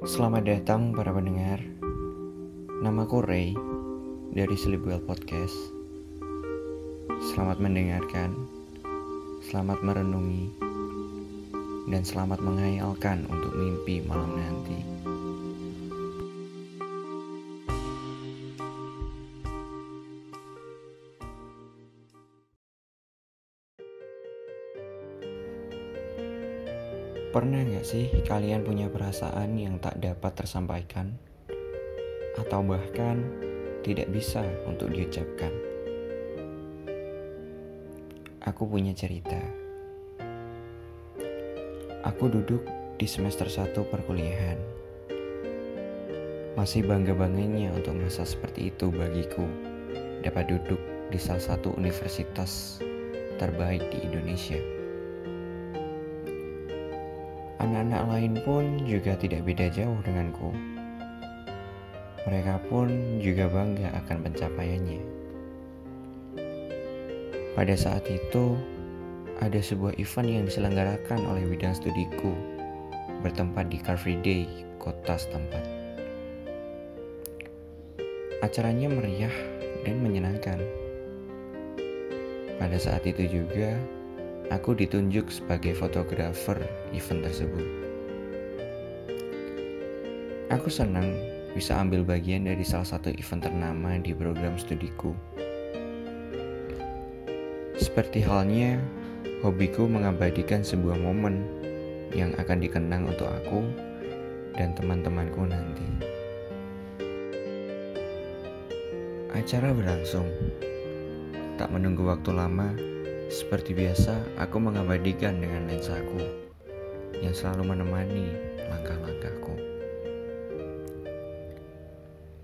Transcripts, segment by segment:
Selamat datang para pendengar. Namaku Ray dari Sleepwell Podcast. Selamat mendengarkan Selamat merenungi Dan selamat menghayalkan untuk mimpi malam nanti Pernah gak sih kalian punya perasaan yang tak dapat tersampaikan? Atau bahkan tidak bisa untuk diucapkan? Aku punya cerita. Aku duduk di semester 1 perkuliahan. Masih bangga-bangganya untuk masa seperti itu bagiku dapat duduk di salah satu universitas terbaik di Indonesia. Anak-anak lain pun juga tidak beda jauh denganku. Mereka pun juga bangga akan pencapaiannya. Pada saat itu, ada sebuah event yang diselenggarakan oleh bidang studiku bertempat di Car Free Day, kota setempat. Acaranya meriah dan menyenangkan. Pada saat itu juga, aku ditunjuk sebagai fotografer event tersebut. Aku senang bisa ambil bagian dari salah satu event ternama di program studiku. Seperti halnya, hobiku mengabadikan sebuah momen yang akan dikenang untuk aku dan teman-temanku nanti. Acara berlangsung. Tak menunggu waktu lama, seperti biasa, aku mengabadikan dengan lensaku yang selalu menemani langkah-langkahku.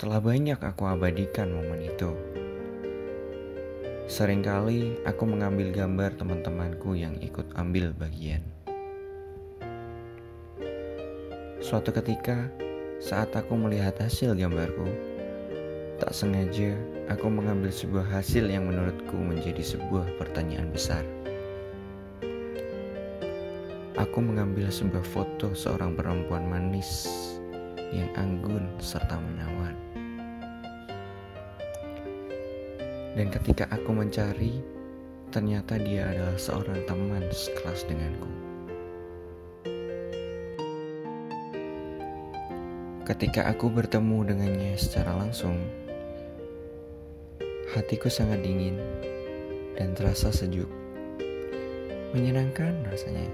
Telah banyak aku abadikan momen itu. Seringkali aku mengambil gambar teman-temanku yang ikut ambil bagian. Suatu ketika, saat aku melihat hasil gambarku, tak sengaja aku mengambil sebuah hasil yang menurutku menjadi sebuah pertanyaan besar. Aku mengambil sebuah foto seorang perempuan manis yang anggun serta menawan. Dan ketika aku mencari, ternyata dia adalah seorang teman sekelas denganku. Ketika aku bertemu dengannya secara langsung, Hatiku sangat dingin dan terasa sejuk. Menyenangkan rasanya.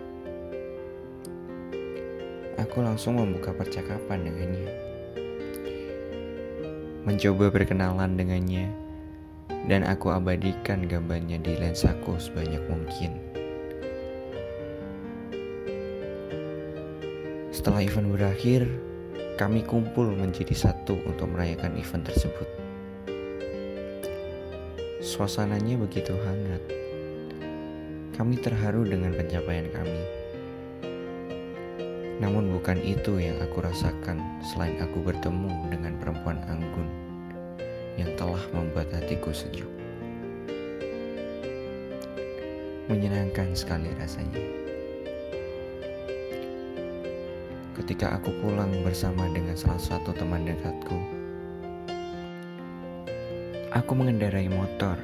Aku langsung membuka percakapan dengannya. Mencoba berkenalan dengannya dan aku abadikan gambarnya di lensaku sebanyak mungkin. Setelah event berakhir, kami kumpul menjadi satu untuk merayakan event tersebut. Suasananya begitu hangat. Kami terharu dengan pencapaian kami. Namun bukan itu yang aku rasakan selain aku bertemu dengan perempuan anggun yang telah membuat hatiku sejuk. Menyenangkan sekali rasanya. Ketika aku pulang bersama dengan salah satu teman dekatku, Aku mengendarai motor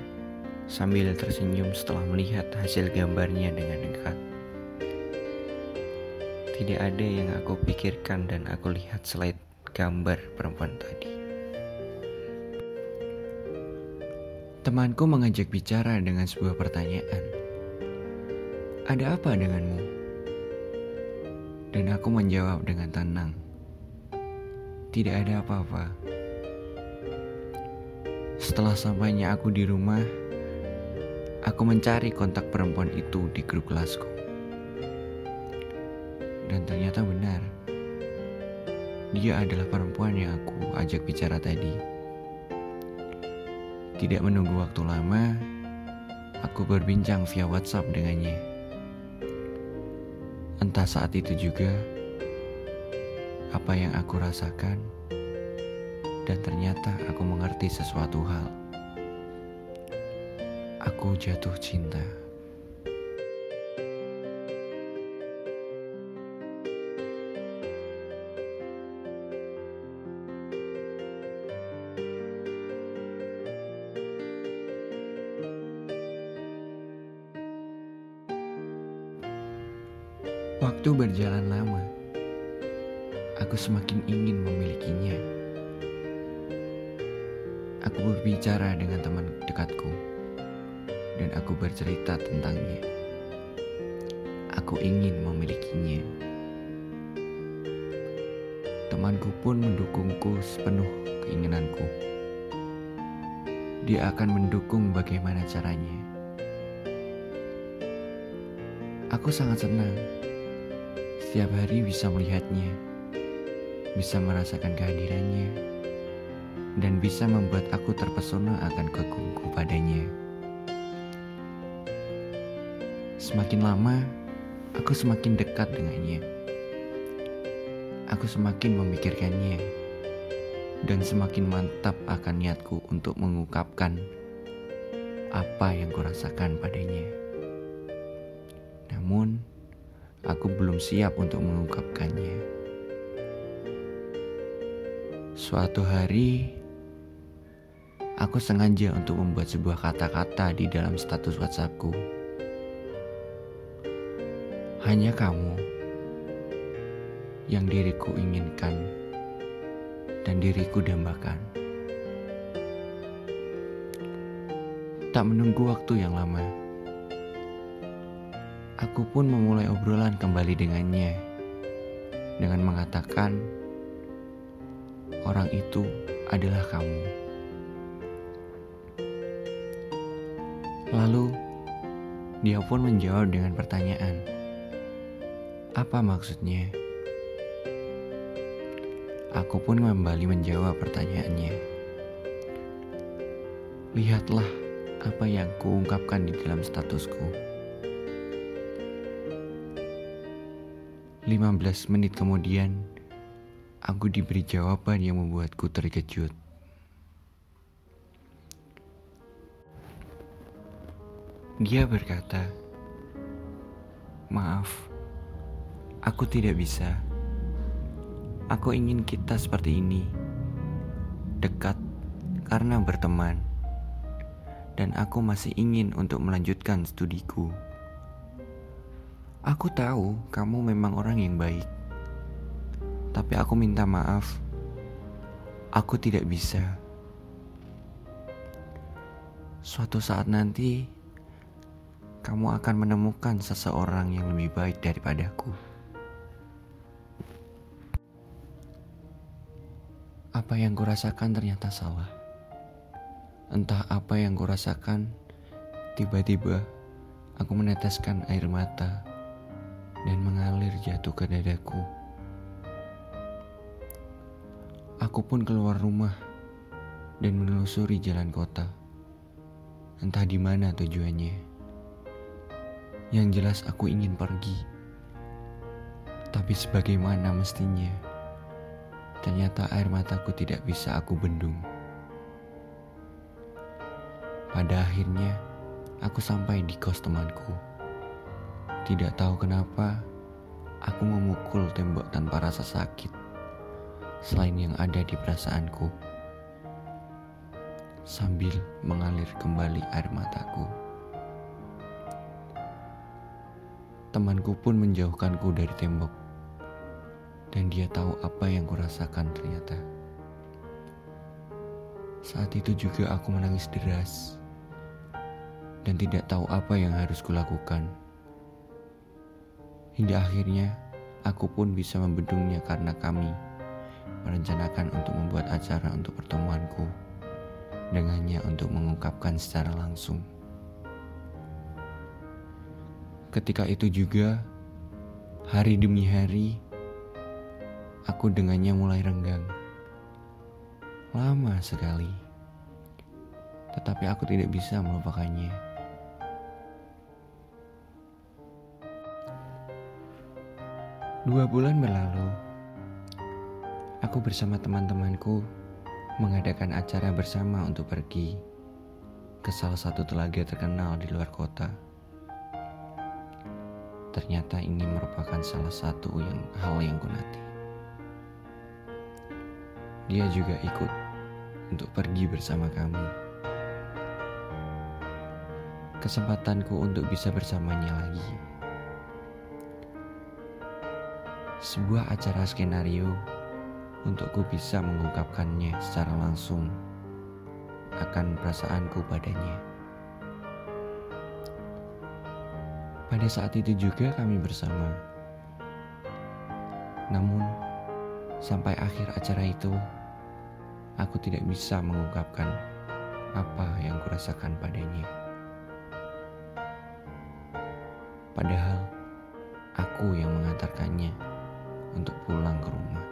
sambil tersenyum setelah melihat hasil gambarnya dengan dekat. Tidak ada yang aku pikirkan dan aku lihat selain gambar perempuan tadi. Temanku mengajak bicara dengan sebuah pertanyaan. Ada apa denganmu? Dan aku menjawab dengan tenang. Tidak ada apa-apa. Setelah sampainya aku di rumah, aku mencari kontak perempuan itu di grup kelasku. Dan ternyata benar. Dia adalah perempuan yang aku ajak bicara tadi. Tidak menunggu waktu lama, aku berbincang via WhatsApp dengannya. Entah saat itu juga apa yang aku rasakan dan ternyata aku mengerti sesuatu hal. Aku jatuh cinta. Temanku pun mendukungku sepenuh keinginanku. Dia akan mendukung bagaimana caranya. Aku sangat senang setiap hari bisa melihatnya, bisa merasakan kehadirannya, dan bisa membuat aku terpesona akan kegungku padanya. Semakin lama, aku semakin dekat dengannya. Aku semakin memikirkannya, dan semakin mantap akan niatku untuk mengungkapkan apa yang kurasakan padanya. Namun, aku belum siap untuk mengungkapkannya. Suatu hari, aku sengaja untuk membuat sebuah kata-kata di dalam status WhatsAppku. Hanya kamu yang diriku inginkan dan diriku dambakan. Tak menunggu waktu yang lama Aku pun memulai obrolan kembali dengannya dengan mengatakan, "Orang itu adalah kamu." Lalu dia pun menjawab dengan pertanyaan, "Apa maksudnya?" Aku pun kembali menjawab pertanyaannya. Lihatlah apa yang kuungkapkan di dalam statusku. 15 menit kemudian, aku diberi jawaban yang membuatku terkejut. Dia berkata, "Maaf, aku tidak bisa. Aku ingin kita seperti ini, dekat karena berteman, dan aku masih ingin untuk melanjutkan studiku." Aku tahu kamu memang orang yang baik, tapi aku minta maaf. Aku tidak bisa. Suatu saat nanti, kamu akan menemukan seseorang yang lebih baik daripadaku. Apa yang kurasakan ternyata salah. Entah apa yang kurasakan, tiba-tiba aku meneteskan air mata dan mengalir jatuh ke dadaku. Aku pun keluar rumah dan menelusuri jalan kota. Entah di mana tujuannya. Yang jelas aku ingin pergi. Tapi sebagaimana mestinya, ternyata air mataku tidak bisa aku bendung. Pada akhirnya, aku sampai di kos temanku. Tidak tahu kenapa, aku memukul tembok tanpa rasa sakit, selain yang ada di perasaanku. Sambil mengalir kembali air mataku. Temanku pun menjauhkanku dari tembok, dan dia tahu apa yang kurasakan ternyata. Saat itu juga aku menangis deras dan tidak tahu apa yang harus kulakukan. Hingga akhirnya aku pun bisa membendungnya karena kami merencanakan untuk membuat acara untuk pertemuanku dengannya untuk mengungkapkan secara langsung. Ketika itu juga, hari demi hari, aku dengannya mulai renggang. Lama sekali, tetapi aku tidak bisa melupakannya. Dua bulan berlalu, aku bersama teman-temanku mengadakan acara bersama untuk pergi ke salah satu telaga terkenal di luar kota. Ternyata ini merupakan salah satu yang hal yang kunati. Dia juga ikut untuk pergi bersama kami. Kesempatanku untuk bisa bersamanya lagi sebuah acara skenario untukku bisa mengungkapkannya secara langsung akan perasaanku padanya. Pada saat itu juga kami bersama. Namun, sampai akhir acara itu, aku tidak bisa mengungkapkan apa yang kurasakan padanya. Padahal, aku yang mengantarkannya untuk pulang ke rumah.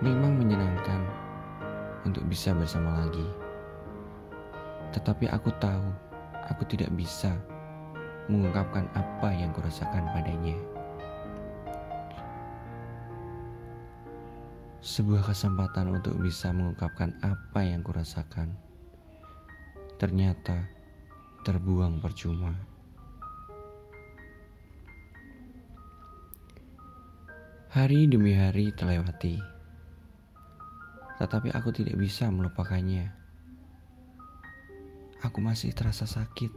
Memang menyenangkan untuk bisa bersama lagi. Tetapi aku tahu aku tidak bisa mengungkapkan apa yang kurasakan padanya. Sebuah kesempatan untuk bisa mengungkapkan apa yang kurasakan ternyata terbuang percuma. Hari demi hari terlewati, tetapi aku tidak bisa melupakannya. Aku masih terasa sakit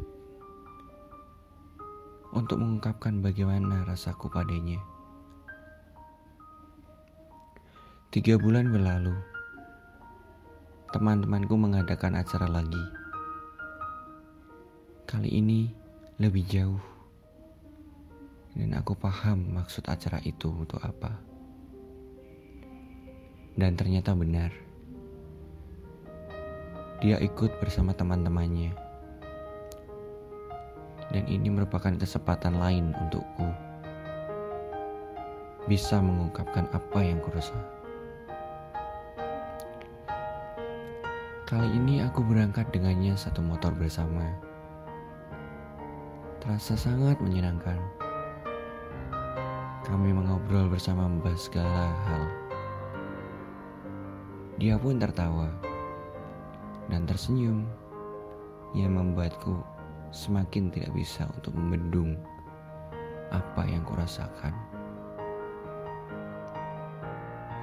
untuk mengungkapkan bagaimana rasaku padanya. Tiga bulan berlalu, teman-temanku mengadakan acara lagi. Kali ini lebih jauh dan aku paham maksud acara itu untuk apa. Dan ternyata benar. Dia ikut bersama teman-temannya. Dan ini merupakan kesempatan lain untukku bisa mengungkapkan apa yang kurasa. Kali ini aku berangkat dengannya satu motor bersama. Terasa sangat menyenangkan. Kami mengobrol bersama membahas segala hal. Dia pun tertawa dan tersenyum yang membuatku semakin tidak bisa untuk membendung apa yang kurasakan.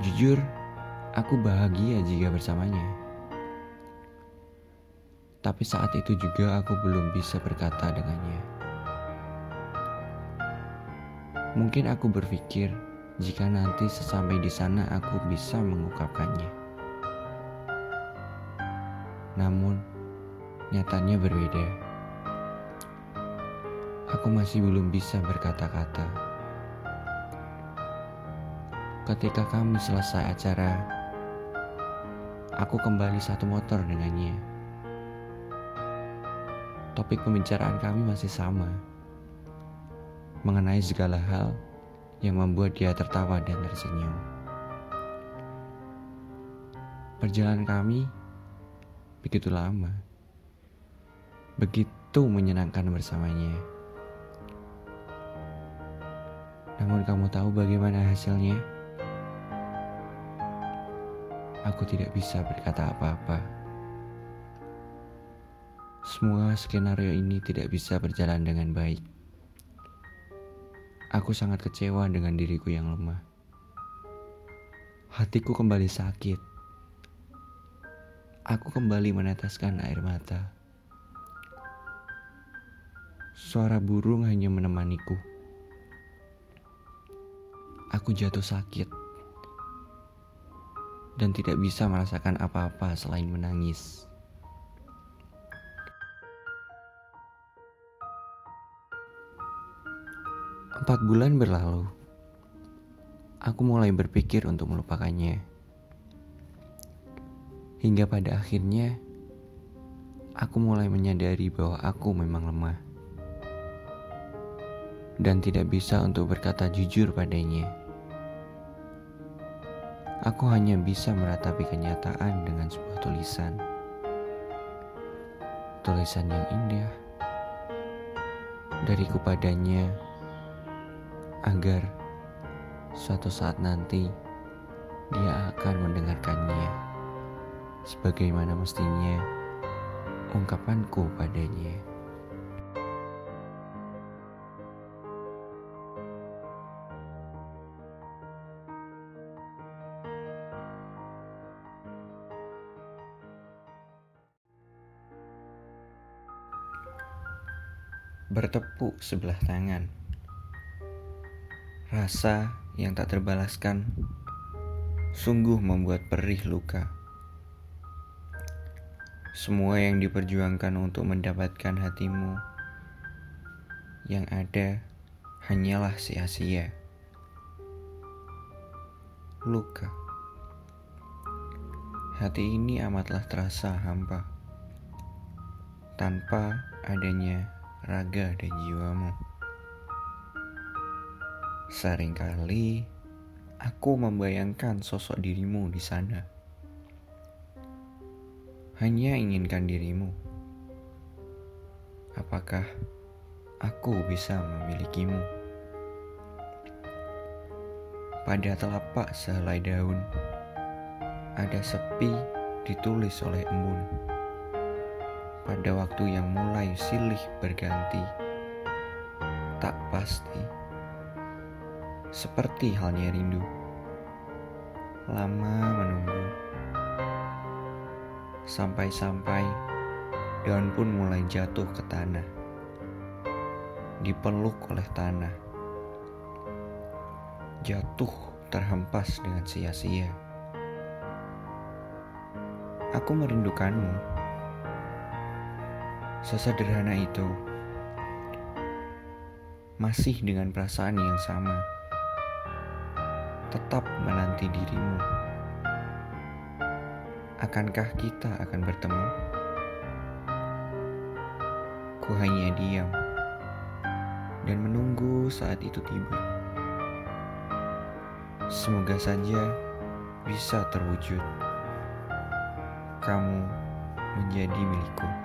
Jujur, aku bahagia jika bersamanya. Tapi saat itu juga aku belum bisa berkata dengannya. Mungkin aku berpikir jika nanti sesampai di sana aku bisa mengungkapkannya. Namun, nyatanya berbeda. Aku masih belum bisa berkata-kata. Ketika kami selesai acara, aku kembali satu motor dengannya. Topik pembicaraan kami masih sama mengenai segala hal yang membuat dia tertawa dan tersenyum. Perjalanan kami begitu lama, begitu menyenangkan bersamanya. Namun, kamu tahu bagaimana hasilnya? Aku tidak bisa berkata apa-apa. Semua skenario ini tidak bisa berjalan dengan baik. Aku sangat kecewa dengan diriku yang lemah. Hatiku kembali sakit. Aku kembali meneteskan air mata. Suara burung hanya menemaniku. Aku jatuh sakit dan tidak bisa merasakan apa-apa selain menangis. Empat bulan berlalu. Aku mulai berpikir untuk melupakannya. Hingga pada akhirnya, aku mulai menyadari bahwa aku memang lemah. Dan tidak bisa untuk berkata jujur padanya. Aku hanya bisa meratapi kenyataan dengan sebuah tulisan. Tulisan yang indah dariku padanya agar suatu saat nanti dia akan mendengarkannya sebagaimana mestinya ungkapanku padanya. Bertepuk sebelah tangan Rasa yang tak terbalaskan sungguh membuat perih luka. Semua yang diperjuangkan untuk mendapatkan hatimu yang ada hanyalah sia-sia. Luka. Hati ini amatlah terasa hampa tanpa adanya raga dan jiwamu. Seringkali aku membayangkan sosok dirimu di sana. Hanya inginkan dirimu. Apakah aku bisa memilikimu? Pada telapak sehelai daun, ada sepi ditulis oleh embun. Pada waktu yang mulai silih berganti, tak pasti seperti halnya rindu. Lama menunggu. Sampai-sampai daun pun mulai jatuh ke tanah. Dipeluk oleh tanah. Jatuh terhempas dengan sia-sia. Aku merindukanmu. Sesederhana itu. Masih dengan perasaan yang sama tetap menanti dirimu. Akankah kita akan bertemu? Ku hanya diam dan menunggu saat itu tiba. Semoga saja bisa terwujud. Kamu menjadi milikku.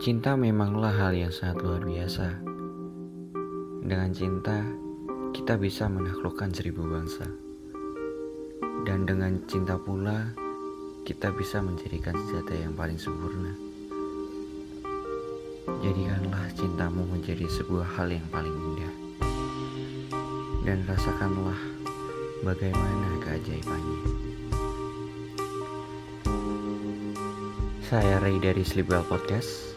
Cinta memanglah hal yang sangat luar biasa. Dengan cinta, kita bisa menaklukkan seribu bangsa. Dan dengan cinta pula, kita bisa menjadikan senjata yang paling sempurna. Jadikanlah cintamu menjadi sebuah hal yang paling indah. Dan rasakanlah bagaimana keajaibannya. Saya Ray dari Sleepwell Podcast